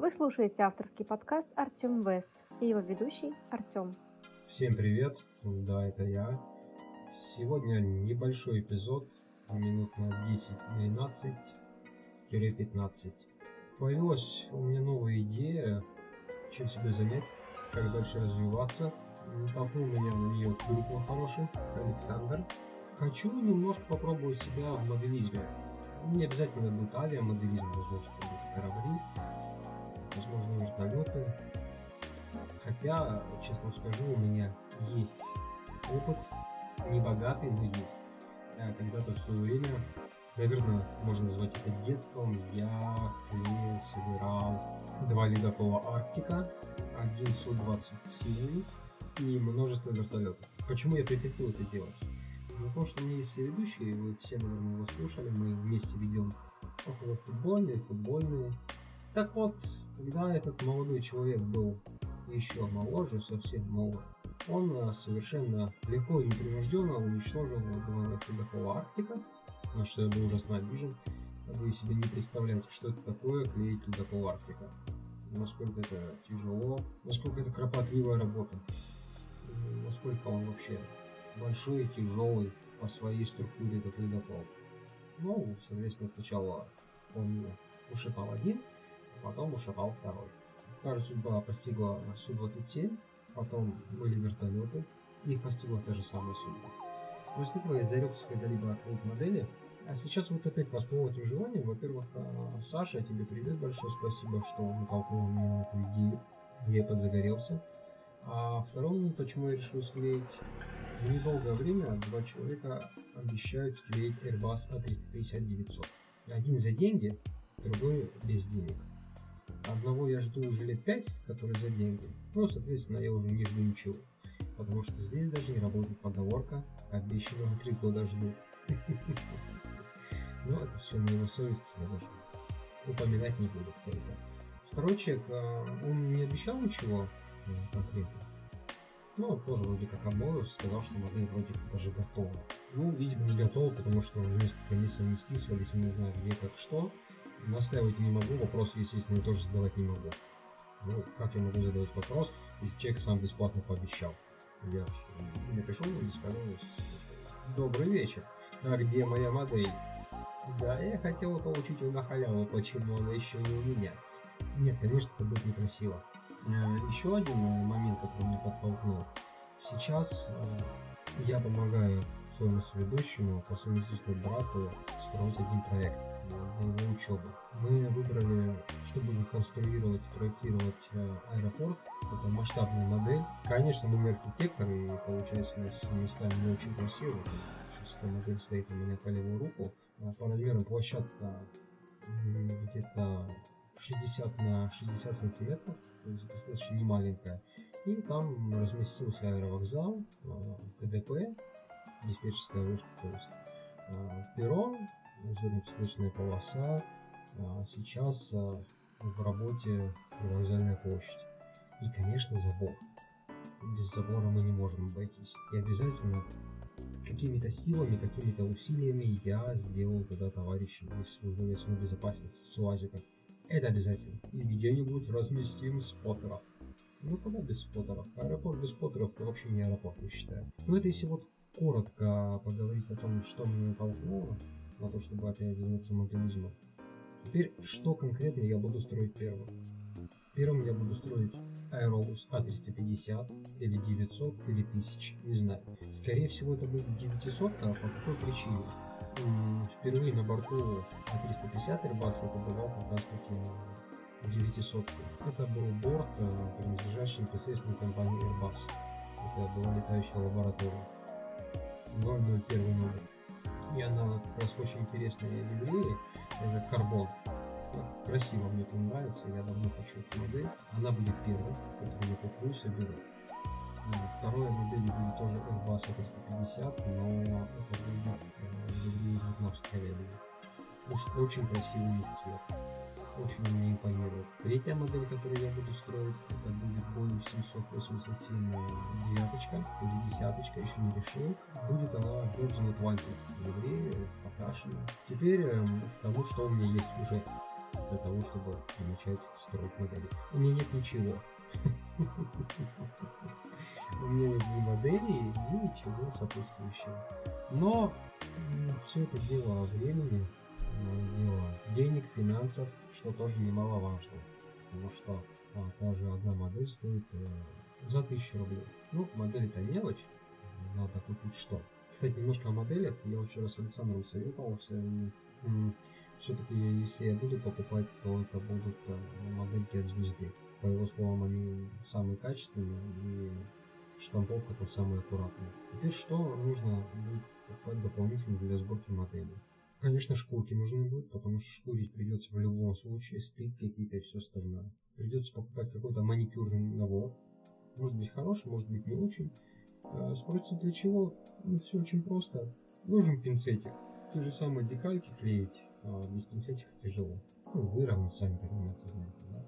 Вы слушаете авторский подкаст «Артем Вест» и его ведущий Артем. Всем привет, да, это я. Сегодня небольшой эпизод, минут на 10-12-15. Появилась у меня новая идея, чем себя занять, как дальше развиваться. Натолкнул меня на нее друг мой хороший, Александр. Хочу немножко попробовать себя в моделизме. Не обязательно будет авиамоделизм, возможно, будут корабли, возможно, вертолеты. Хотя, честно скажу, у меня есть опыт, не богатый, но есть. Когда-то в свое время, наверное, можно назвать это детством, я клеил, собирал два ледокола Арктика, один Су-27 и множество вертолетов. Почему я прекратил это делать? Дело в том, что у меня есть соведущий, вы все, наверное, его слушали, мы вместе ведем около футбольные, футбольные. Так вот, когда этот молодой человек был еще моложе, совсем молод, он э, совершенно легко и непринужденно уничтожил два ледокола Арктика, на что я был ужасно обижен. Вы себе не представляете, что это такое клеить ледокол Арктика. Насколько это тяжело, насколько это кропотливая работа, насколько он вообще большой и тяжелый по своей структуре этот ледокол. Ну, соответственно, сначала он ушипал один, потом ушипал второй. Та же судьба постигла Су-27, потом были вертолеты, их постигла та же самая судьба. Этого я зарекся когда-либо модели, а сейчас вот опять воспользоваться желанием. Во-первых, а, Саша, тебе привет, большое спасибо, что натолкнул меня на эту идею. Я подзагорелся. А второму, почему я решил склеить в недолгое время два человека обещают склеить Airbus A350-900. Один за деньги, другой без денег. Одного я жду уже лет пять, который за деньги. Ну, соответственно, я уже не жду ничего. Потому что здесь даже не работает поговорка «обещанного три года ждут». Но это все на его совести, я даже упоминать не буду, кто это. Второй человек, а, он не обещал ничего конкретно. Ну, тоже вроде как обмолвился, сказал, что модель вроде как даже готова. Ну, видимо, не готова, потому что уже несколько месяцев не списывались, не знаю где, как, что. Настаивать не могу, вопрос, естественно, тоже задавать не могу. Ну, как я могу задавать вопрос, если человек сам бесплатно пообещал? Я напишу ему и добрый вечер, а где моя модель? Да, я хотел получить ее на халяву, почему она еще не у меня? Нет, конечно, это будет некрасиво. Э, Еще один э, момент, который меня подтолкнул. Сейчас э, я помогаю своему соведущему по совместительству брату строить один проект его учебу. Мы выбрали, чтобы конструировать, проектировать аэропорт. Это масштабная модель. Конечно, мы не архитекторы, и получается у нас местами не очень красиво. Сейчас эта модель стоит у меня по левую руку. По размерам площадка где-то 60 на 60 сантиметров, то есть достаточно немаленькая. И там разместился аэровокзал, э, КДП, диспетчерская вышка, то есть э, перрон, взлетно-посадочная полоса, а сейчас э, в работе вокзальная площадь. И, конечно, забор. Без забора мы не можем обойтись. И обязательно какими-то силами, какими-то усилиями я сделал туда товарища из службы безопасности с УАЗиком. Это обязательно. И где-нибудь разместим споттеров. Ну куда без споттеров? Аэропорт без споттеров вообще не аэропорт, я считаю. Ну это если вот коротко поговорить о том, что меня толкнуло на то, чтобы опять заняться моделизмом. Теперь, что конкретно я буду строить первым? Первым я буду строить Aerobus A350 или 900 или 1000, не знаю. Скорее всего это будет 900, а по какой причине? впервые на борту А350 Airbus я побывал как раз таки 900. Это был борт, э, принадлежащий непосредственно компании Airbus. Это была летающая лаборатория. 001 номер. И она как раз очень интересная ливрея. Это карбон. Красиво мне это нравится, я давно хочу эту модель. Она будет первой, которую я куплю и соберу. Второй модель будет тоже Airbus A350, но это будет в вьетнамской авиалинии. Уж очень красивый цвет. Очень мне импонирует. Третья модель, которую я буду строить, это будет Boeing 787 девяточка или десяточка, еще не решил. Будет она Virgin Atlantic ливрее, покрашена. Теперь э, к тому, что у меня есть уже. для того, чтобы начать строить модели. У меня нет ничего. У меня нет ни модели, ни ничего соответствующего. Но все это дело времени, дело денег, финансов, что тоже немаловажно. Потому что а, та же одна модель стоит э, за 1000 рублей. Ну, модель это мелочь, надо купить что. Кстати, немножко о моделях. Я вчера с Александром советовался. Все-таки, если я буду покупать, то это будут э, модельки от звезды. По его словам, они самые качественные и штамповка-то самая аккуратная. Теперь что нужно будет покупать дополнительно для сборки модели? Конечно, шкурки нужны будут, потому что шкурить придется в любом случае, стык какие-то и все остальное. Придется покупать какой-то маникюрный набор. Может быть хороший, может быть не очень. А, спросите для чего? Ну, все очень просто. Нужен пинцетик. Те же самые декальки клеить, а без пинцетика тяжело. Ну, выровнять, сами понимаете, знаете, да?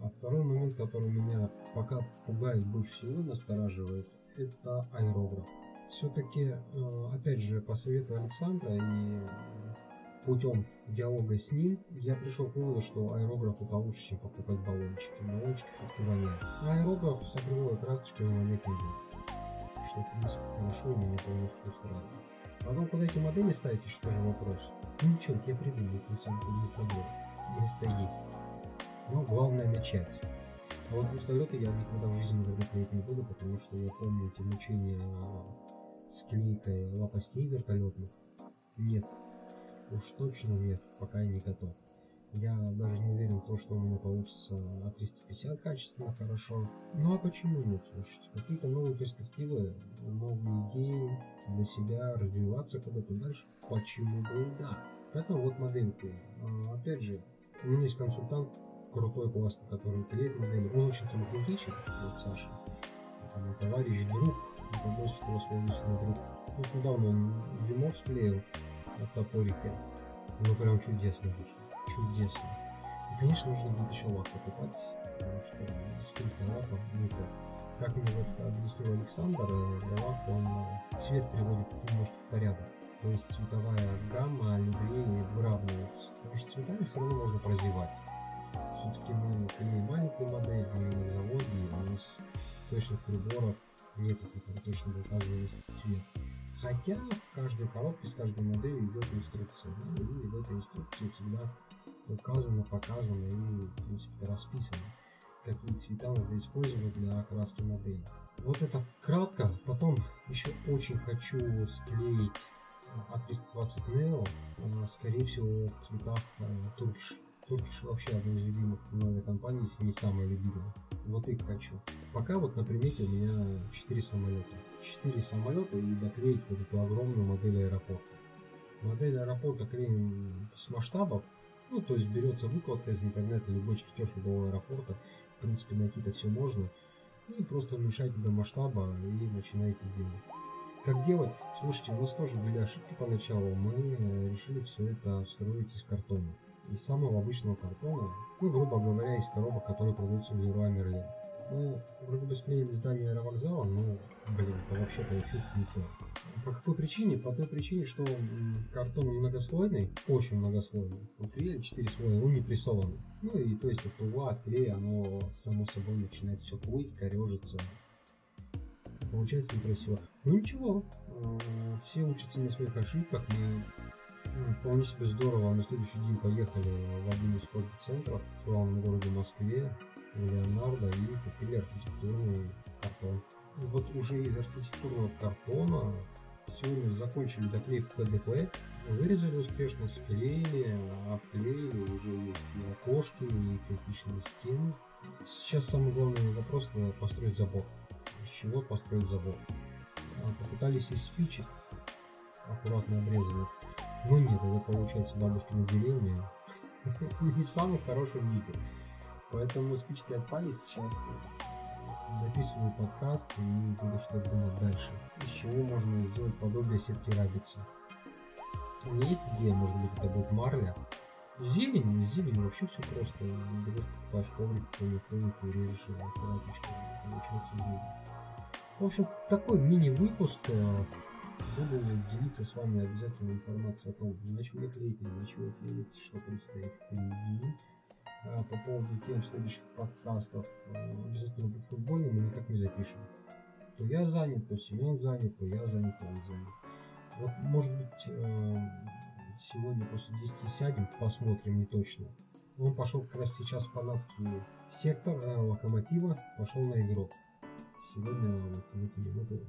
А второй момент, который меня пока пугает больше всего, настораживает, это аэрограф. Все-таки, а, опять же, по совету Александра и путем диалога с ним, я пришел к выводу, что аэрограф это чем покупать баллончики. Баллончики все-таки воняют. А аэрограф с акриловой красочкой вонять не будет что, в принципе, хорошо и меня полностью устраивает. Потом, куда эти модели ставить, еще тоже вопрос. Ну ничего, я придумаю, на самом деле не проблема. Место есть. Но главное начать. А вот вертолеты я никогда в жизни никогда клеить не буду, потому что я помню эти мучения с клейкой лопастей вертолетных. Нет. Уж точно нет, пока я не готов. Я даже не уверен в то, что у меня получится А350 качественно, хорошо. Ну а почему нет, слушайте? Какие-то новые перспективы, новые идеи для себя, развиваться куда-то дальше. Почему бы и да? Поэтому вот модельки. А, опять же, у меня есть консультант крутой, классный, который клеит модели. Он очень самокритичен, вот Саша. Там, товарищ, друг, не побойся этого слова, друг. Вот недавно он дымок склеил от топорика. Ну прям чудесно вышло чудесно. И, конечно, нужно будет еще лак покупать, потому что сколько лака не то. Как мне вот объяснил Александр, э, лак, он э, цвет приводит немножко в порядок. То есть цветовая гамма ливреи выравнивается. Потому что цветами все равно можно прозевать. Все-таки мы клеим маленькую модель, мы на заводе, у нас точных приборов нет, который точно показывает цвет. Хотя в каждой коробке с каждой моделью идет инструкция. И в этой инструкции всегда указано, показано и, в принципе, расписано, какие цвета надо использовать для окраски модели. Вот это кратко. Потом еще очень хочу склеить А320 Neo, а, скорее всего, в цветах Turkish. Turkish вообще одна из любимых новой компаний, если не самая любимая. Вот их хочу. Пока вот на примете у меня 4 самолета. 4 самолета и доклеить вот эту огромную модель аэропорта. Модель аэропорта клеим с масштабов ну, то есть берется выкладка из интернета, любой чертеж любого аэропорта. В принципе, найти-то все можно. И просто уменьшайте до масштаба и начинаете делать. Как делать? Слушайте, у нас тоже были ошибки поначалу. Мы решили все это строить из картона. Из самого обычного картона. Ну, грубо говоря, из коробок, которые продаются в Leroy Merlin. Ну, вроде бы склеили здание аэровокзала, но, блин, это вообще получилось не то. По какой причине? По той причине, что картон многослойный, очень многослойный. 3 или 4 слоя, он не прессованный. Ну и то есть тува, от клея, оно само собой начинает все плыть, корежиться. Получается некрасиво. Ну ничего, э, все учатся на своих ошибках. Мы ну, вполне себе здорово на следующий день поехали в один из хобби-центров в славном городе Москве, в Леонардо, и купили архитектурный картон. Вот уже из архитектурного картона Сегодня закончили доклейку КДП, вырезали успешно, склеили, обклеили, уже есть и окошки, и кирпичные стены. Сейчас самый главный вопрос – построить забор. Из чего построить забор? А, попытались из спичек, аккуратно обрезанных, но нет, это получается бабушкина деревня, не в самом хорошем виде. Поэтому спички отпали сейчас записываю подкаст и буду что-то думать дальше. Из чего можно сделать подобие сетки рабицы. У меня есть идея, может быть это будет марля. Зелень, зелень вообще все просто. Берешь, покупаешь коврик, какой-нибудь тоненький, режешь его аккуратничко, получается зелень. В общем, такой мини-выпуск. Э, буду делиться с вами обязательно информацией о том, на чего клеить, на чего клеить, что предстоит впереди по поводу тем следующих подкастов, э, будет футбольный, мы никак не запишем. То я занят, то Семен занят, то я занят, то он занят. Вот, может быть, э, сегодня после 10 сядем, посмотрим не точно. Он пошел как раз сейчас в фанатский сектор э, локомотива, пошел на игрок. Сегодня вот в эти минуты,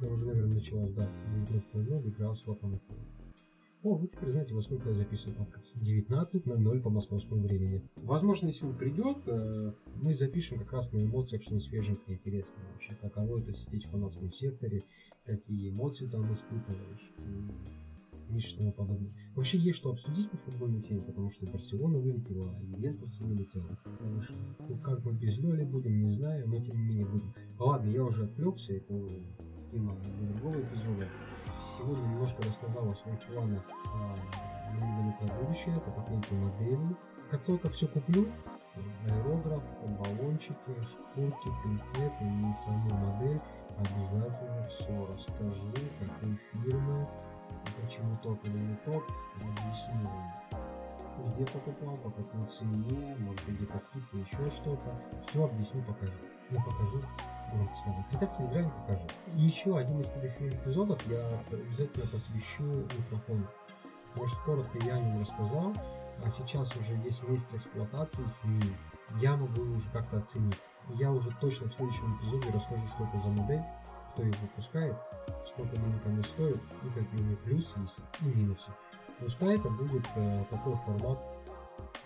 да уже, наверное, началась, да, 19.00 игра с локомотивом. О, вы теперь знаете, во сколько я записываю подкаст. 19.00 по московскому времени. Возможно, если он придет, э, мы запишем как раз на эмоциях, что свеженькое, интересно вообще. Каково это сидеть в фанатском секторе, какие эмоции там испытываешь и тому подобное. Вообще есть что обсудить по футбольной теме, потому что Барселона вылетела, Ювентус вылетела. Ну, как мы без Лёли будем, не знаю, но тем не менее будем. Ладно, я уже отвлекся, это тема для другого эпизода. Сегодня немножко рассказал о своих планах на недалекое будущее по покупке модели. Как только все куплю, аэрограф, баллончики, шкурки, пинцеты и саму модель, обязательно все расскажу, какой фирмы, почему тот или не тот, объясню где покупал, по какой цене, может быть где-то скидка, еще что-то. Все объясню, покажу. Ну, покажу, громко сказать. Хотя в Телеграме покажу. И еще один из следующих эпизодов я обязательно посвящу микрофону. Может, коротко я о нем рассказал, а сейчас уже есть месяц эксплуатации с ним. Я могу уже как-то оценить. Я уже точно в следующем эпизоде расскажу, что это за модель, кто ее выпускает, сколько денег она стоит и какие у нее плюсы есть и минусы. Пускай это будет э, такой формат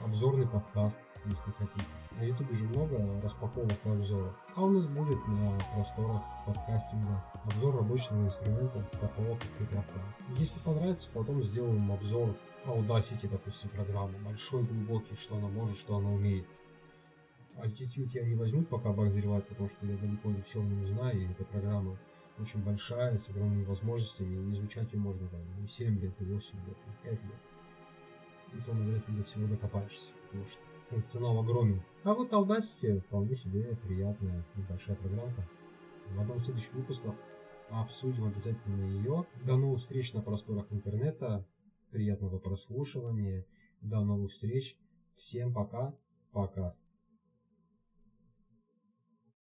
обзорный подкаст, если хотите. На ютубе же много распаковок и обзоров. А у нас будет на просторах подкастинга обзор рабочего инструмента, и микрофона. Если понравится, потом сделаем обзор Audacity, допустим, программы. Большой, глубокий, что она может, что она умеет. Altitude я не возьму пока обозревать, потому что я далеко не все не знаю, и эта программа очень большая, с огромными возможностями, и изучать ее можно там не 7 лет, и 8 лет, и 5 лет. И то ли до всего докопаешься, потому что функционал огромен. А вот Audacity вполне себе приятная небольшая программка. В одном из следующих выпусков обсудим обязательно ее. До новых встреч на просторах интернета. Приятного прослушивания. До новых встреч. Всем пока. Пока.